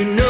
Welcome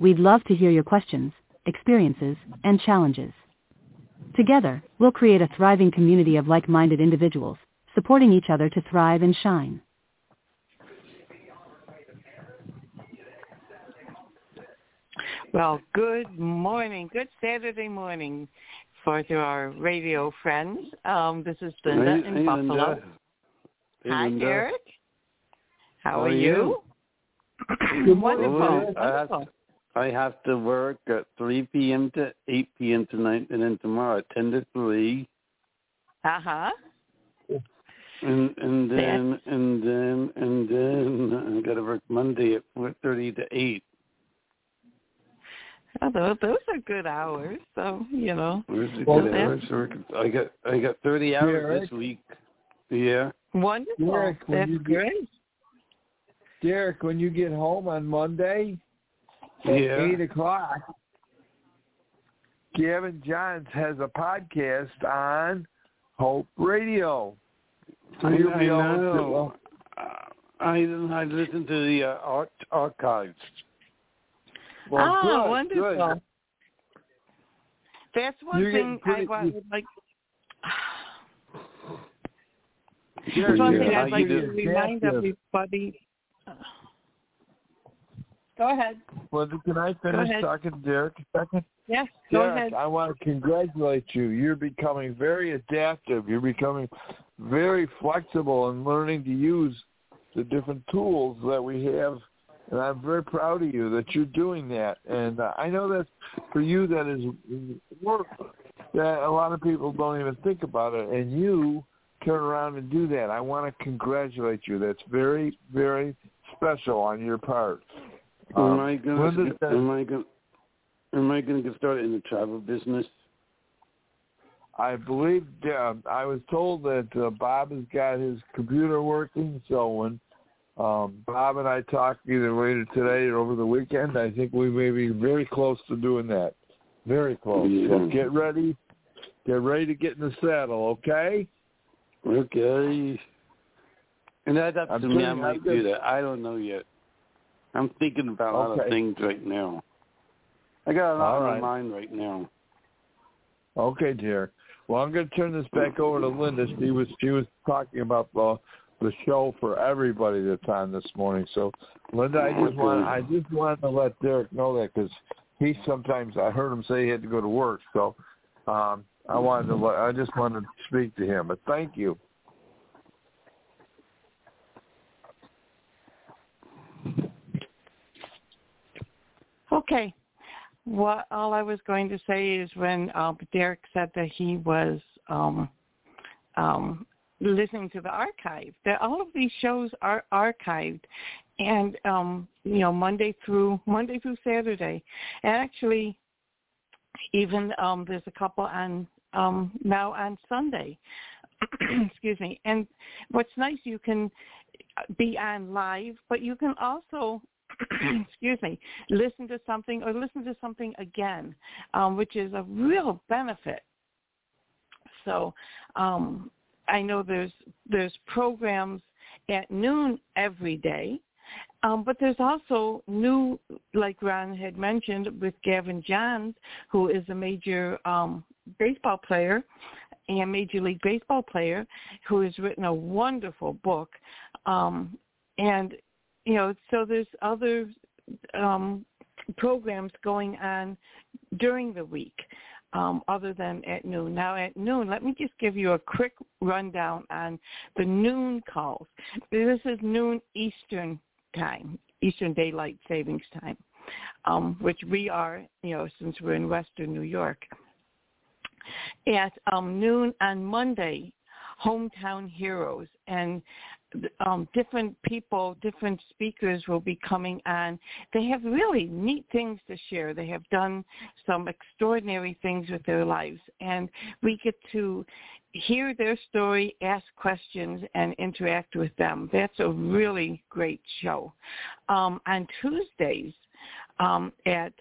We'd love to hear your questions, experiences, and challenges. Together, we'll create a thriving community of like-minded individuals, supporting each other to thrive and shine. Well, good morning. Good Saturday morning for to our radio friends. Um, this is Linda hey, in hey, Buffalo. Linda. Hey, Hi, Linda. Derek. How, How are are you? you? wonderful. Well, I have, wonderful. I have to work at 3 p.m. to 8 p.m. tonight, and then tomorrow at 10 to 3, Uh-huh. and and then and then and then I got to work Monday at 4:30 to 8. Oh, those, those are good hours. So, you know, Where's the Well, good then- hours work? I got I got 30 hours Derek? this week. Yeah. wonderful. Derek, when That's you get- great. Derek, when you get home on Monday, at Yeah. eight o'clock, Gavin Johns has a podcast on Hope Radio. So I, you'll I be able to. know. Uh, I I listen to the uh, art, archives. Well, oh, good, wonderful. good. That's one You're thing I pretty- wa- would like. That's one thing I'd like to remind Active. everybody. Go ahead. Well, can I finish talking to Derek a second? Yes, go Derek, ahead. I want to congratulate you. You're becoming very adaptive. You're becoming very flexible and learning to use the different tools that we have. And I'm very proud of you that you're doing that. And uh, I know that for you that is work that a lot of people don't even think about it. And you turn around and do that. I want to congratulate you. That's very, very special on your part. Am Um, I gonna Linda said- am I gonna am I gonna get started in the travel business? I believe uh, I was told that uh, Bob has got his computer working. So when um, Bob and I talk either later today or over the weekend, I think we may be very close to doing that. Very close. So get ready. Get ready to get in the saddle. Okay. Okay. And that's up I'm to me. I might do that. I don't know yet. I'm thinking about a lot of things right now. I got a lot All on right. my mind right now. Okay, dear. Well, I'm going to turn this back over to Linda. She was she was talking about the the show for everybody that's on this morning. So, Linda, I just want I just wanted to let Derek know that because he sometimes I heard him say he had to go to work. So, um, I wanted to let, I just wanted to speak to him. But thank you. Okay. What all I was going to say is when um, Derek said that he was um, um, listening to the archive, that all of these shows are archived, and um, you know Monday through Monday through Saturday, and actually even um, there's a couple on um, now on Sunday. Excuse me. And what's nice, you can be on live, but you can also excuse me, listen to something or listen to something again, um, which is a real benefit. So um, I know there's there's programs at noon every day, um, but there's also new, like Ron had mentioned, with Gavin Johns, who is a major um, baseball player and Major League Baseball player, who has written a wonderful book. Um, and you know, so there's other um, programs going on during the week um, other than at noon. Now at noon, let me just give you a quick rundown on the noon calls. This is noon Eastern time, Eastern Daylight Savings Time, um, which we are, you know, since we're in Western New York. At um, noon on Monday, hometown heroes and um, different people, different speakers will be coming on. They have really neat things to share. They have done some extraordinary things with their lives, and we get to hear their story, ask questions, and interact with them. That's a really great show. Um, on Tuesdays um, at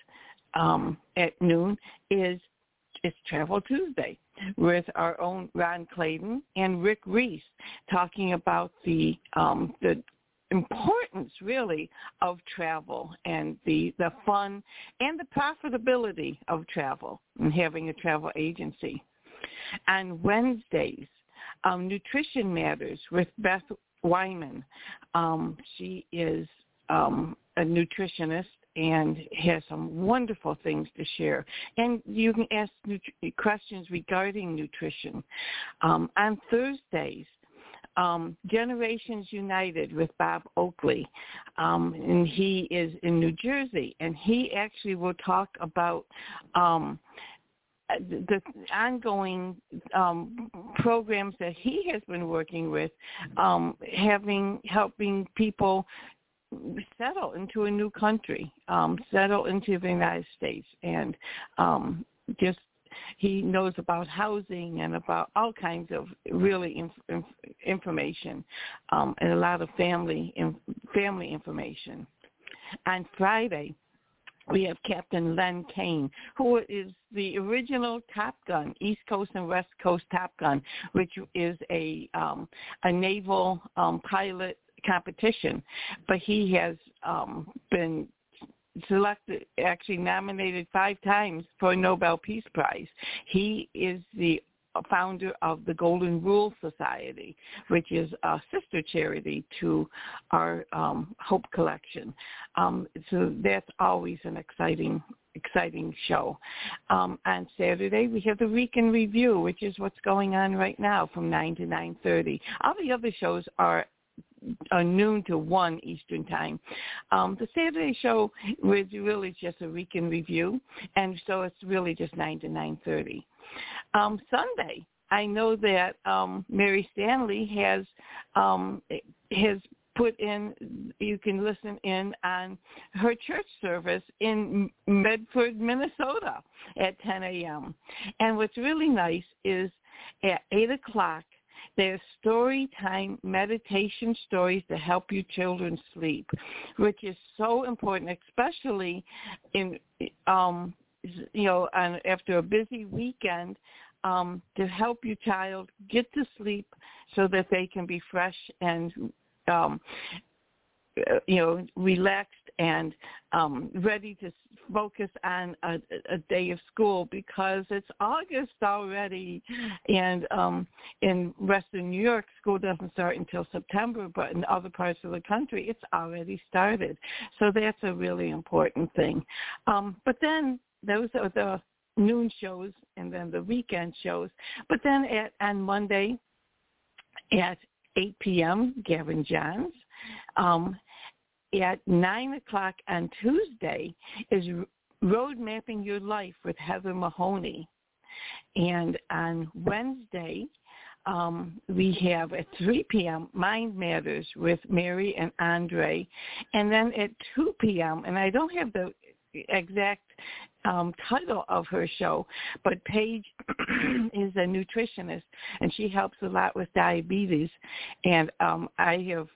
um, at noon is it's Travel Tuesday with our own Ron Clayton and Rick Reese talking about the um, the importance really of travel and the the fun and the profitability of travel and having a travel agency. On Wednesdays, um, Nutrition Matters with Beth Wyman. Um, she is um, a nutritionist and has some wonderful things to share. And you can ask questions regarding nutrition. Um, on Thursdays, um, Generations United with Bob Oakley, um, and he is in New Jersey, and he actually will talk about um, the ongoing um, programs that he has been working with, um, having helping people settle into a new country, um, settle into the United States, and um, just he knows about housing and about all kinds of really inf- inf- information um, and a lot of family in- family information. On Friday, we have Captain Len Kane, who is the original Top Gun, East Coast and West Coast Top Gun, which is a um, a naval um, pilot competition, but he has um, been selected, actually nominated five times for a Nobel Peace Prize. He is the founder of the Golden Rule Society, which is a sister charity to our um, Hope Collection. Um, so that's always an exciting exciting show. Um, on Saturday, we have the Week in Review, which is what's going on right now from 9 to 9.30. All the other shows are uh, noon to one Eastern time. Um, the Saturday show was really just a week in review, and so it's really just nine to nine thirty. Um, Sunday, I know that um, Mary Stanley has um, has put in you can listen in on her church service in Medford, Minnesota at 10 a.m. And what's really nice is at 8 o'clock there's story time meditation stories to help your children sleep, which is so important, especially in um you know, and after a busy weekend, um, to help your child get to sleep so that they can be fresh and um, you know, relaxed and um, ready to focus on a, a day of school because it's August already, and um, in Western New York, school doesn't start until September, but in other parts of the country, it's already started. So that's a really important thing. Um, but then those are the noon shows and then the weekend shows. But then at on Monday at 8 p.m., Gavin Johns. Um, at 9 o'clock on Tuesday is Road Mapping Your Life with Heather Mahoney. And on Wednesday, um, we have at 3 p.m. Mind Matters with Mary and Andre. And then at 2 p.m., and I don't have the exact um, title of her show, but Paige is a nutritionist, and she helps a lot with diabetes. And um, I have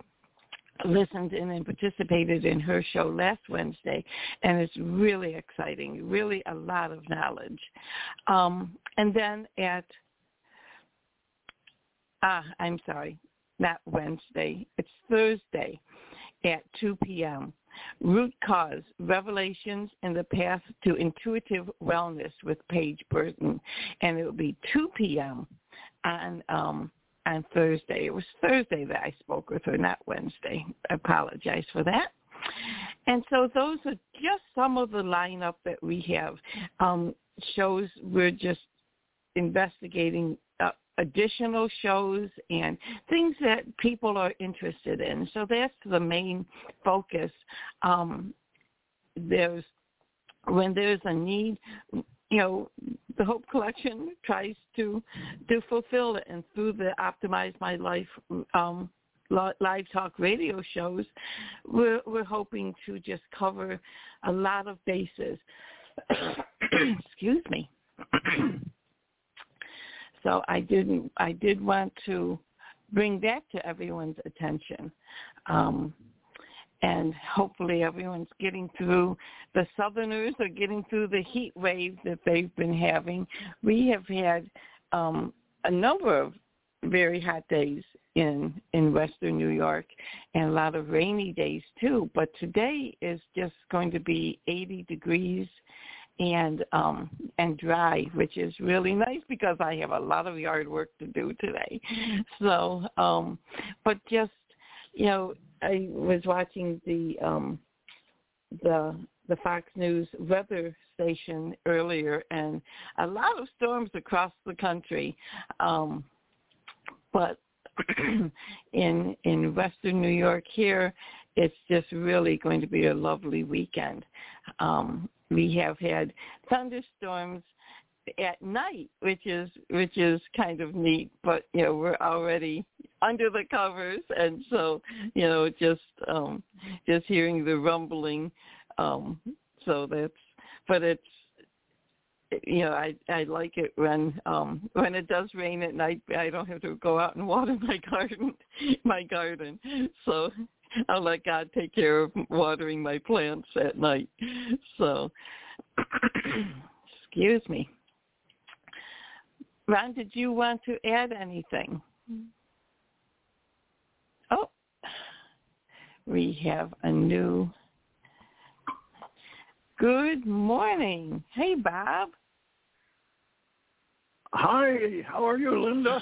listened in and participated in her show last Wednesday, and it's really exciting, really a lot of knowledge. Um, and then at, ah, I'm sorry, not Wednesday, it's Thursday at 2 p.m. Root Cause, Revelations in the Path to Intuitive Wellness with Paige Burton. And it will be 2 p.m. on um, on Thursday. It was Thursday that I spoke with her, not Wednesday. I apologize for that. And so those are just some of the lineup that we have. Um, shows we're just investigating uh, additional shows and things that people are interested in. So that's the main focus. Um, there's when there's a need, you know, the Hope Collection tries to to fulfill it, and through the Optimize My Life um, live talk radio shows, we're we're hoping to just cover a lot of bases. Excuse me. so I didn't. I did want to bring that to everyone's attention. Um, and hopefully everyone's getting through the southerners are getting through the heat wave that they've been having. We have had um a number of very hot days in in western new york and a lot of rainy days too. But today is just going to be 80 degrees and um and dry which is really nice because i have a lot of yard work to do today. So um but just you know I was watching the um the the Fox News weather station earlier, and a lot of storms across the country. Um, but in in Western New York here, it's just really going to be a lovely weekend. Um, we have had thunderstorms at night, which is which is kind of neat. But you know, we're already under the covers, and so you know, just um, just hearing the rumbling. Um, so that's, but it's you know, I I like it when um when it does rain at night. I don't have to go out and water my garden, my garden. So I'll let God take care of watering my plants at night. So, excuse me. Ron, did you want to add anything? Mm-hmm. Oh, we have a new. Good morning. Hey, Bob. Hi, how are you, Linda?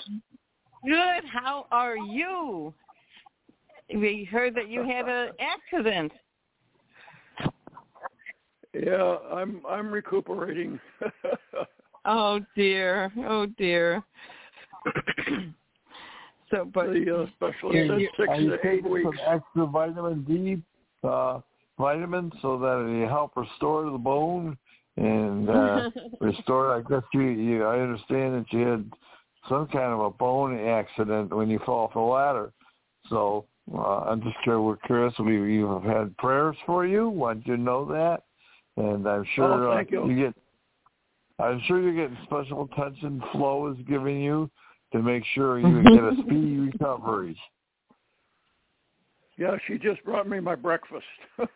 Good. How are you? We heard that you had an accident. Yeah, I'm I'm recuperating. Oh dear. Oh dear. so, but the uh, specialist said six are you to eight weeks. Some extra vitamin D uh, vitamins so that it help restore the bone and uh, restore. I guess you, you. I understand that you had some kind of a bone accident when you fall off a ladder. So uh, I'm just curious. We're curious. We we have had prayers for you. Want you to know that, and I'm sure oh, uh, you. you get I'm sure you're getting special attention Flo is giving you to make sure you get a speedy recovery. Yeah, she just brought me my breakfast. oh.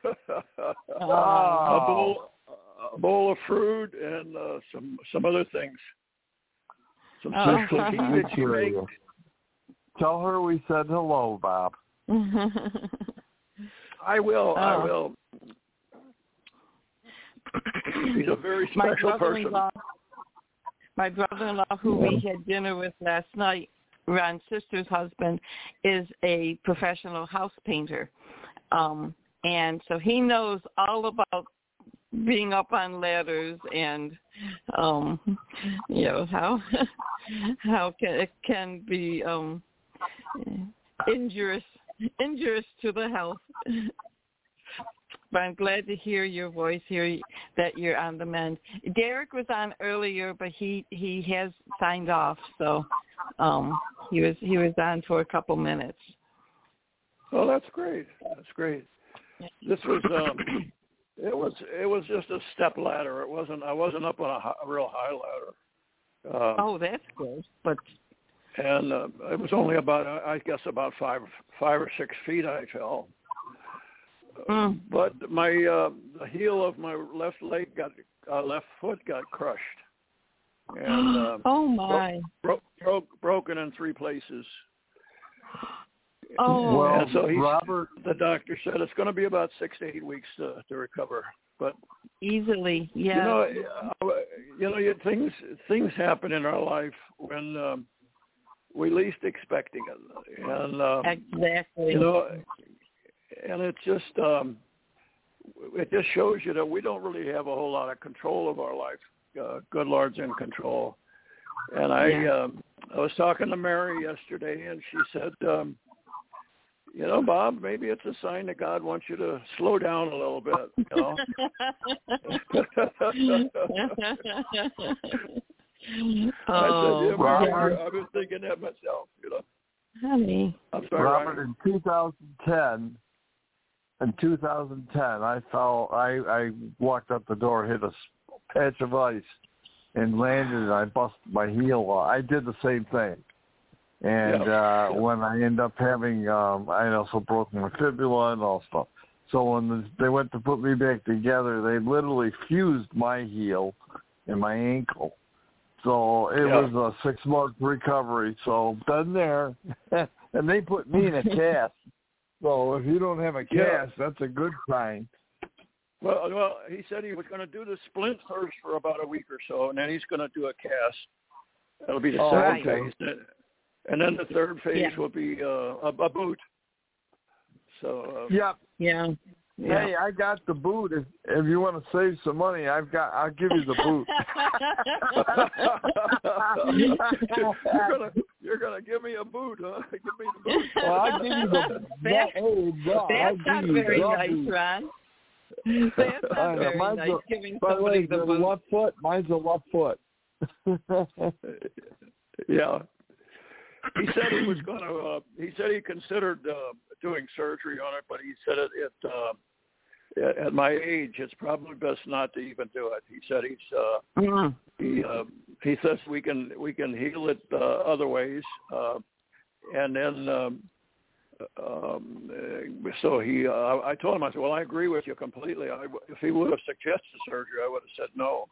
a bowl, a bowl of fruit and uh, some some other things. Some Oh. special that she Hear makes. you. Tell her we said hello, Bob. I will. I Oh. will. She's a very my person. my brother-in-law, who we had dinner with last night, Ron's sister's husband, is a professional house painter, um, and so he knows all about being up on ladders and um you know how how can, it can be um injurious injurious to the health but I'm glad to hear your voice here that you're on the mend. Derek was on earlier, but he he has signed off, so um he was he was on for a couple minutes. Well, that's great. That's great. This was um, it was it was just a step ladder. It wasn't. I wasn't up on a, hi- a real high ladder. Uh, Oh, that's good. But and uh, it was only about I guess about five five or six feet I fell. Mm, But my uh, the heel of my left leg got uh, left foot got crushed, and uh, oh my. broke broke broken in three places. Oh. well, and so he's, Robert, the doctor said it's going to be about six to eight weeks to to recover. But Easily, yeah. you know, uh, you know, you, things things happen in our life when um, we least expecting it, and um, exactly. you know, and it just um, it just shows you that we don't really have a whole lot of control of our life. Uh, good Lord's in control. And I Yeah. um, I was talking to Mary yesterday, and she said, um, you know, Bob, maybe it's a sign that God wants you to slow down a little bit. You know. I oh, said, yeah, Robert. Mary, I was thinking that myself. You know. honey. I'm sorry, Robert, Ryan. in 2010, in 2010, I fell. I I walked up the door, hit a patch of ice, and landed, and I busted my heel. I did the same thing. And uh when I end up having, um I also broke my fibula and all stuff. So when the, they went to put me back together, they literally fused my heel and my ankle. So it Yeah. was a six month recovery. So been there, and they put me in a cast. So if you don't have a Yeah. cast, that's a good sign. Well, well, he said he was going to do the splint first for about a week or so, and then he's going to do a cast. That'll be the Oh, second okay. phase, and then the third phase Yeah. will be uh, a, a boot. So uh, Yep. Yeah. Yeah. Hey, I got the boot. If if you want to save some money, I've got. I'll give you the boot. you're gonna you're gonna give me a boot, huh? Give me the boot. well, I'll give you the. That- oh, God, I'll That's give not you very the nice, boot. Ron. That's not know, very mine's nice. a- Giving By the way, the the boot. left foot. Mine's a left foot. Yeah. He said he was going to. Uh, he said he considered uh, doing surgery on it, but he said it. it uh, at- my age, it's probably best not to even do it. He said he's. Uh, Mm. he uh, he says we can we can heal it uh, other ways, uh, and then. Um, um, uh, so he, uh, I told him, I said, well, I agree with you completely. I, if he would have suggested surgery, I would have said no,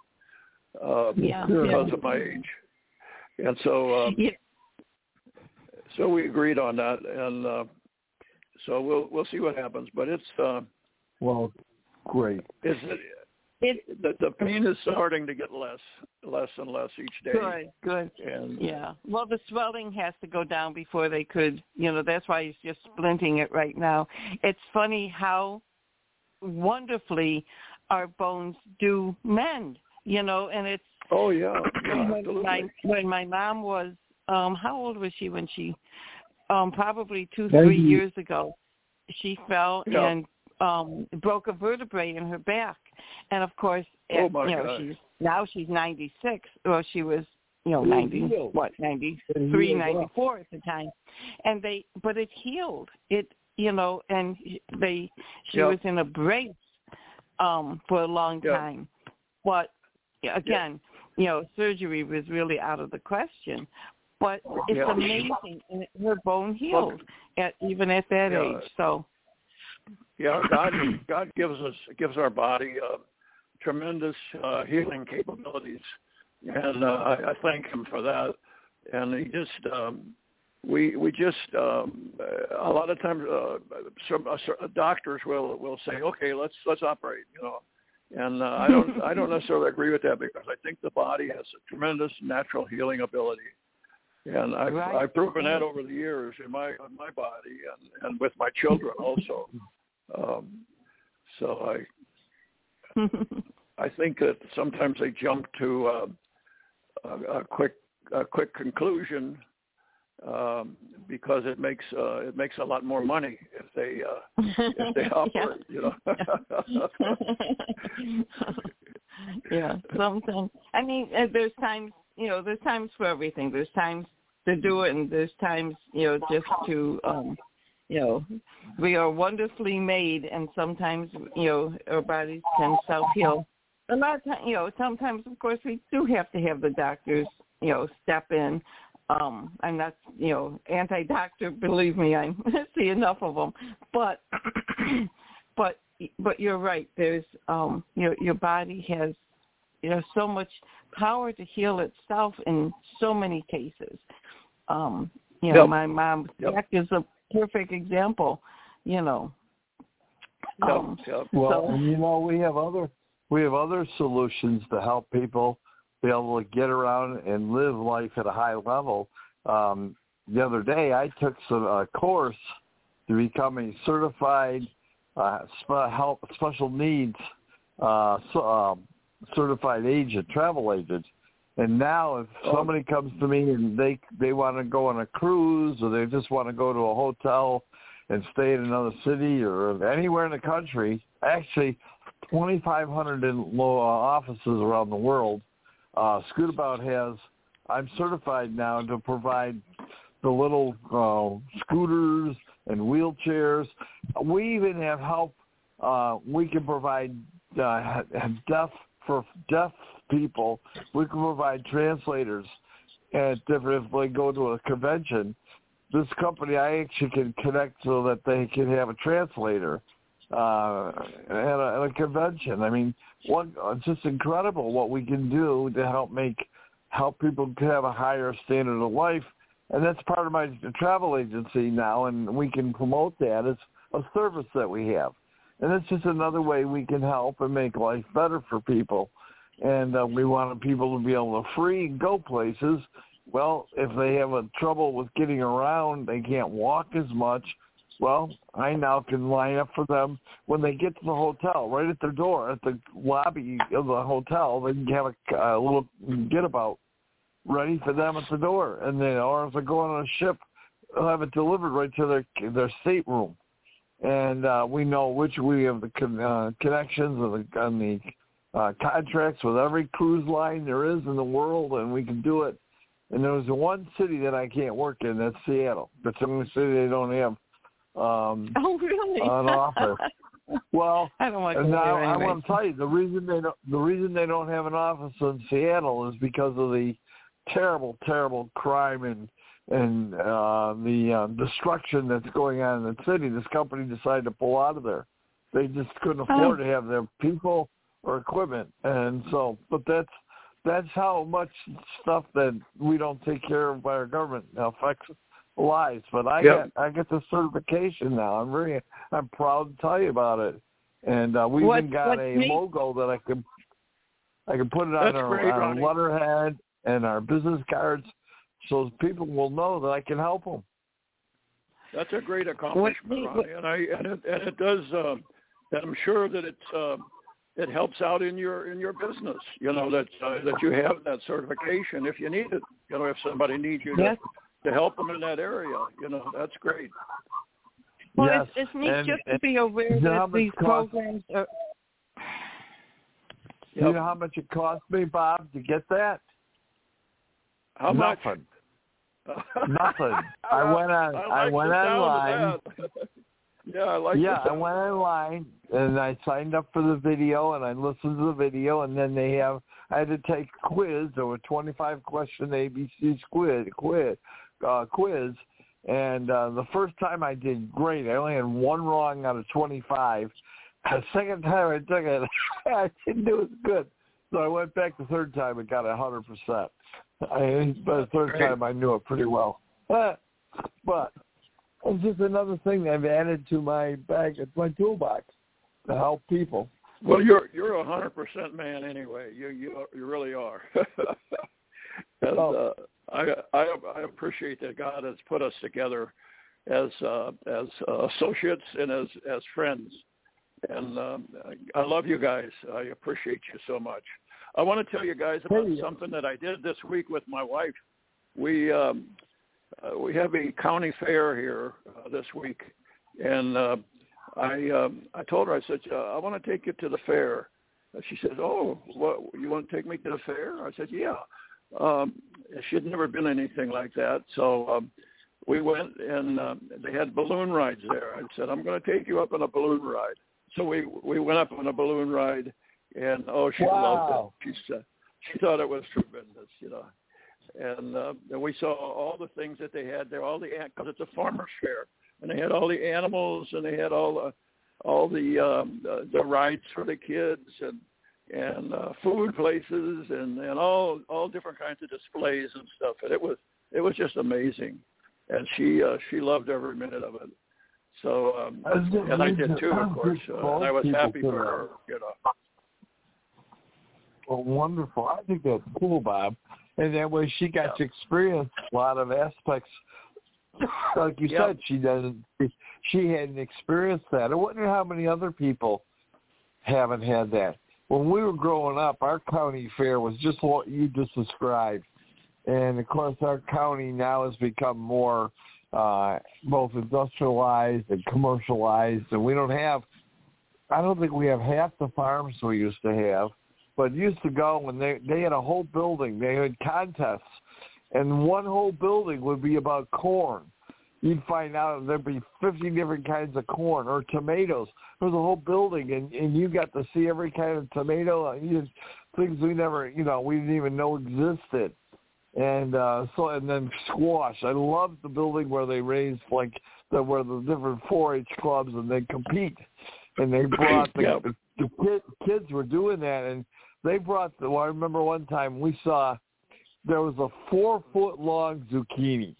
uh, Yeah. because yeah. of my age. And so, um, Yeah. So we agreed on that, and uh, so we'll we'll see what happens. But it's uh, well, great. it's It, the the pain is starting to get less, less and less each day. good, good. And Yeah. Well, the swelling has to go down before they could, you know, that's why he's just splinting it right now. It's funny how wonderfully our bones do mend, you know, and it's oh yeah, yeah when absolutely. my when my mom was um how old was she when she um probably two, three years ago she fell Yeah. and um broke a vertebrae in her back. And of course Oh, you know, she's now she's ninety six or she was you know, ninety what, ninety three, ninety four at the time. And they but it healed. It you know, and they she Yep. was in a brace um for a long Yep. time. But yeah, again, you know, surgery was really out of the question. But it's Yeah. amazing, and her bone healed at even at that Yeah. age. So Yeah, God God gives us gives our body uh, tremendous uh, healing capabilities, and uh, I, I thank Him for that. And He just um, we we just um, a lot of times uh, some uh, doctors will will say, okay, let's let's operate, you know. And uh, I don't I don't necessarily agree with that because I think the body has a tremendous natural healing ability. And I've, Right. I've proven that over the years in my in my body and, and with my children also. Um, so I I think that sometimes they jump to uh, a, a quick a quick conclusion um, because it makes uh, it makes a lot more money if they uh, if they operate. You know. yeah, sometimes. I mean, uh, there's times, you know, there's times for everything. There's times to do it, and there's times, you know, just to, um, you know, we are wonderfully made, and sometimes, you know, our bodies can self heal. A lot of times, you know, sometimes, of course, we do have to have the doctors, you know, step in. Um, I'm not, you know, anti-doctor. Believe me, I see enough of them. But, but, but you're right. There's, um, your your body has, you know, so much power to heal itself in so many cases. Um, you know, Yep. my mom's Yep. back is a perfect example. You know. Um, Yep, yep. Well, So- and you know, we have other we have other solutions to help people be able to get around and live life at a high level. Um, the other day, I took some a course to become a certified uh, help special needs uh, so, um, certified agent, travel agent. And now, if oh. somebody comes to me and they they want to go on a cruise or they just want to go to a hotel and stay in another city or anywhere in the country, actually, 2,500 in uh, offices around the world. Uh, Scootaround has. I'm certified now to provide the little uh, scooters and wheelchairs. We even have help. Uh, we can provide uh, deaf for deaf people. We can provide translators at different. If they go to a convention, this company I actually can connect so that they can have a translator uh, at, a, at a convention. I mean, what it's just incredible what we can do to help make help people have a higher standard of life and that's part of my travel agency now, and we can promote that as a service that we have. And it's just another way we can help and make life better for people. And uh, we wanted people to be able to free go places. Well, if they have a trouble with getting around, they can't walk as much. Well, I now can line up for them when they get to the hotel, right at their door, at the lobby of the hotel. They can have a, a little get about ready for them at the door, and then or if they're going on a ship, they'll have it delivered right to their their stateroom, and uh, we know which we have the con- uh, connections and the, and the uh, contracts with every cruise line there is in the world, and we can do it. And there's one city that I can't work in. That's Seattle. That's the only city they don't have. Um, oh, really? An office. Well, I don't like now anyway. I want to tell you the reason they don't the reason they don't have an office in Seattle is because of the terrible, terrible crime and and uh, the uh, destruction that's going on in the city. This company decided to pull out of there. They just couldn't oh. afford oh. to have their people or equipment, and so. But that's that's how much stuff that we don't take care of by our government affects lives. But I yep. get I get the certification now. I'm really I'm proud to tell you about it. And uh, we even got a me? logo that I can I can put it on our, great, our letterhead and our business cards so people will know that I can help them. That's a great accomplishment, Ronnie, and I and it, and it does. Uh, and I'm sure that it's uh, it helps out in your in your business. You know that uh, that you have that certification if you need it. You know if somebody needs you yes. to, to help them in that area. You know that's great. Well, yes. it's, it's neat and, just to be aware that these programs are. You know how much it cost me, Bob, to get that? How Nothing. much? Nothing. I went on. I, like I went online. yeah, I like. It. Yeah, I went online and I signed up for the video and I listened to the video and then they have. I had to take a quiz. There were 25 question ABC quiz quiz uh, quiz, and uh, the first time I did great. I only had one wrong out of 25. The second time I took it, I didn't do as good. So I went back the third time and got a hundred percent. I, by the third Great. time, I knew it pretty well. But, but it's just another thing I've added to my bag, It's my toolbox to help people. Well, you're you're a hundred percent man anyway. You you you really are. and, oh. uh, I I I appreciate that God has put us together as uh, as uh, associates and as as friends. And um, I love you guys. I appreciate you so much. I want to tell you guys about something that I did this week with my wife. We um, uh, we have a county fair here uh, this week, and uh, I um, I told her I said uh, I want to take you to the fair. And she said, "Oh, what you want to take me to the fair?" I said, "Yeah." Um, she had never been anything like that, so um, we went and uh, they had balloon rides there. I said, "I'm going to take you up on a balloon ride." So we we went up on a balloon ride and oh, she wow. loved it. She said she thought it was tremendous, you know. And uh, and we saw all the things that they had there, all the because it's a farmers fair, and they had all the animals, and they had all the all the um, the, the rides for the kids, and and uh, food places, and and all all different kinds of displays and stuff. And it was it was just amazing, and she uh, she loved every minute of it. So um, and I did too, of course, uh, and I was happy for her, you know. Well, wonderful. I think that's cool, Bob. And that way she got yeah. to experience a lot of aspects like you Yep. said, she doesn't. She hadn't experienced that. I wonder how many other people haven't had that. When we were growing up, our county fair was just what you just described, and of course, our county now has become more uh, both industrialized and commercialized, and we don't have. I don't think we have half the farms we used to have, but used to go when they they had a whole building. They had contests, and one whole building would be about corn. You'd find out there'd be 50 different kinds of corn or tomatoes. There was a whole building, and and you got to see every kind of tomato. uh, You, things we never, you know, we didn't even know existed. And uh so, and then squash. I loved the building where they raised like the where the different 4-H clubs and they compete, and they brought the, Yep. the, the kid, kids were doing that, and they brought. The, well, I remember one time we saw there was a four foot long zucchini.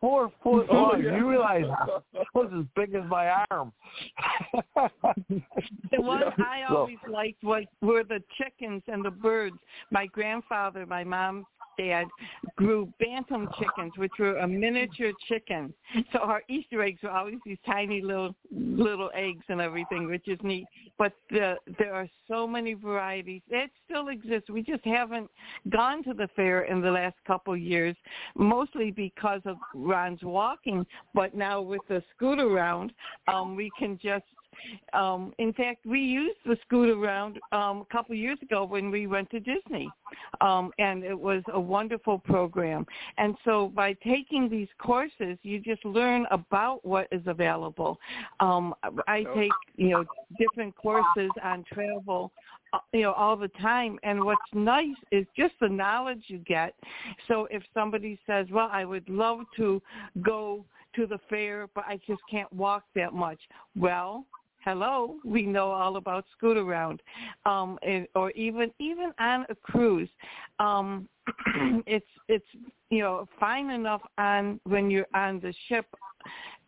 Four foot Oh, long. yeah. You realize it was as big as my arm. The one Yeah. I So- always liked was were the chickens and the birds. My grandfather, my mom's dad, grew bantam chickens, which were a miniature chicken. So our Easter eggs were always these tiny little little eggs and everything, which is neat. But the, there are so many varieties. It still exists. We just haven't gone to the fair in the last couple of years, mostly because of Ron's walking. But now with the Scootaround, um, we can just um, in fact, we used the Scootaround um, a couple of years ago when we went to Disney, um, and it was a wonderful program. And so, by taking these courses, you just learn about what is available. Um, I take you know different courses on travel. Uh, You know, all the time, and what's nice is just the knowledge you get. So if somebody says, "Well, I would love to go to the fair, but I just can't walk that much," well, hello, we know all about Scootaround, um, and, or even even on a cruise. Um, it's it's you know fine enough on when you're on the ship.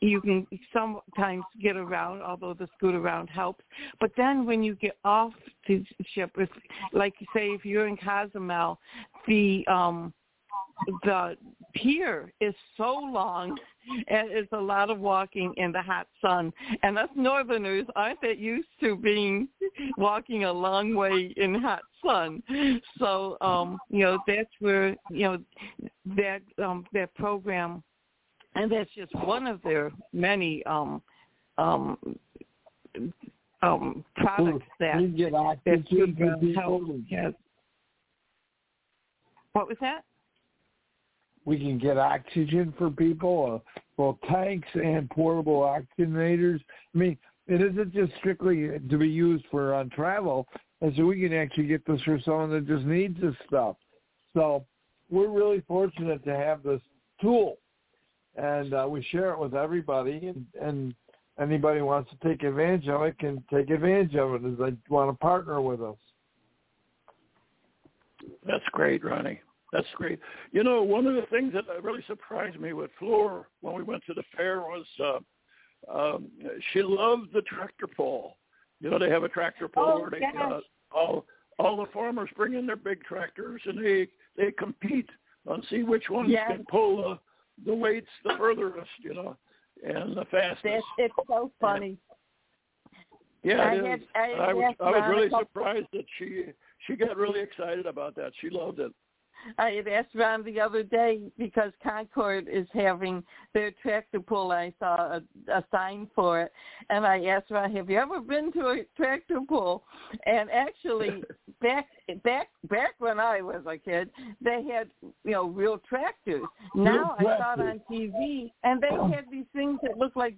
You can sometimes get around, although the Scootaround helps. But then when you get off the ship, if, like you say if you're in Cozumel, the um, the pier is so long and it's a lot of walking in the hot sun. And us northerners aren't that used to being walking a long way in hot sun. So um, you know, that's where, you know, that um that program and that's just one of their many um um um products that that for Help has. What was that? We can get oxygen for people, uh, both tanks and portable oxygenators. I mean, it isn't just strictly to be used for on travel, and so we can actually get this for someone that just needs this stuff. So we're really fortunate to have this tool, and uh, we share it with everybody. And, and anybody who wants to take advantage of it can take advantage of it as they want to partner with us. That's great, Ronnie. That's great. You know, one of the things that really surprised me with Flo when we went to the fair was uh, um, she loved the tractor pull. You know, they have a tractor pull Oh, where they yes. uh, all all the farmers bring in their big tractors and they they compete on see which ones Yes. can pull the the weights the furthest, you know, and the fastest. That's it's so funny. Yeah, I it had-. I I was I was really surprised that she she got really excited about that. She loved it. I had asked Ron the other day because Concord is having their tractor pull. I saw a, a sign for it, and I asked Ron, "Have you ever been to a tractor pull?" And actually, back back back when I was a kid, they had you know real tractors. Now I saw it on TV, and they had these things that look like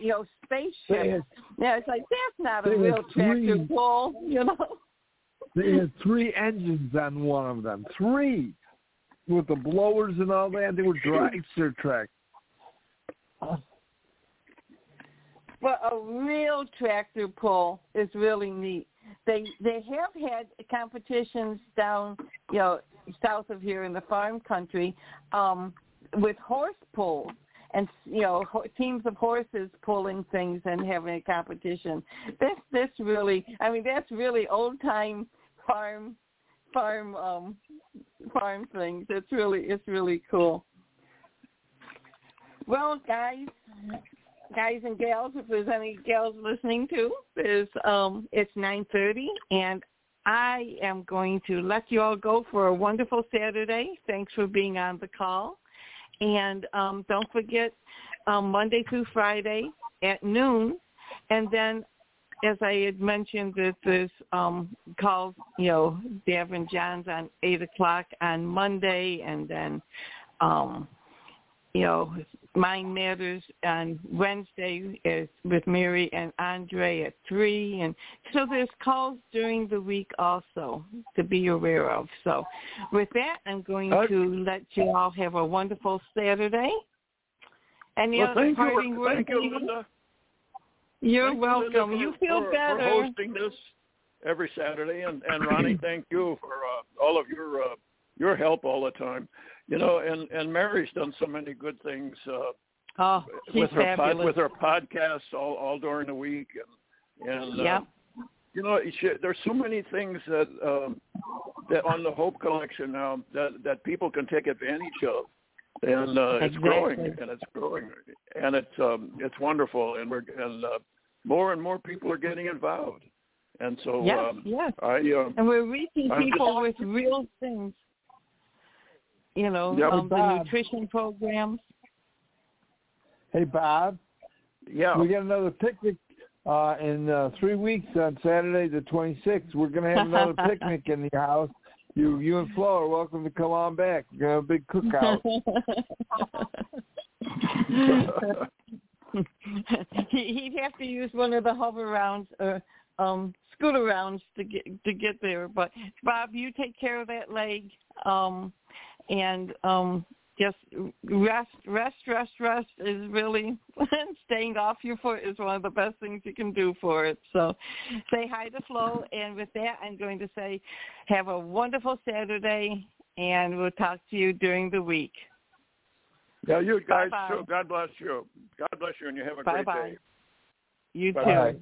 you know spaceships. Yeah, it's like that's not a real tractor pull, you know. They had three engines on one of them. Three. With the blowers and all that. They were dragster tracks. Well, a real tractor pull is really neat. They they have had competitions down, you know, south of here in the farm country, um, with horse pulls and you know teams of horses pulling things and having a competition. This this really, I mean, that's really old time farm farm um farm things. It's really it's really cool. Well, guys, guys and gals, if there's any gals listening to, is um, it's 9:30, and I am going to let you all go for a wonderful Saturday. Thanks for being on the call, and um, don't forget um, Monday through Friday at noon, and then as I had mentioned, that there's um, calls, you know, Dave and John's on eight o'clock on Monday, and then, um, you know, Mind Matters on Wednesday is with Mary and Andre at three, and so there's calls during the week also to be aware of. So, with that, I'm going Uh, to let you all have a wonderful Saturday. Any Well, other thank parting you, words? Thank you, Linda. You're Thank you, welcome. for- you feel for, better. for hosting this every Saturday, and and Ronnie, thank you for uh, all of your uh, your help all the time. You know, and and Mary's done so many good things uh, Oh, with her pod, fabulous. with her podcasts all all during the week, and and uh, you know, should, there's so many things that um, that on the Hope Collection now that that people can take advantage of, and uh, it's growing, and it's growing, and it's um, it's wonderful, and we're and uh, more and more people are getting involved, and so yes, um, yes. I um, And we're reaching I'm people with real things. You know, Yep. um, the nutrition programs. Hey, Bob, yeah we got another picnic uh, in uh, three weeks on Saturday the 26th. We're going to have another picnic in the house. You, you and Flo are welcome to come on back. We're going to have a big cookout. he, he'd have to use one of the Hoverounds or um Scootarounds to get to get there. But Bob, you take care of that leg, um, and um, just rest, rest, rest, rest is really staying off your foot is one of the best things you can do for it. So, say hi to Flo, and with that, I'm going to say, have a wonderful Saturday, and we'll talk to you during the week. Yeah you guys Bye-bye. too. God bless you. God bless you, and you have a Bye great bye. day. You Bye-bye. too. All right.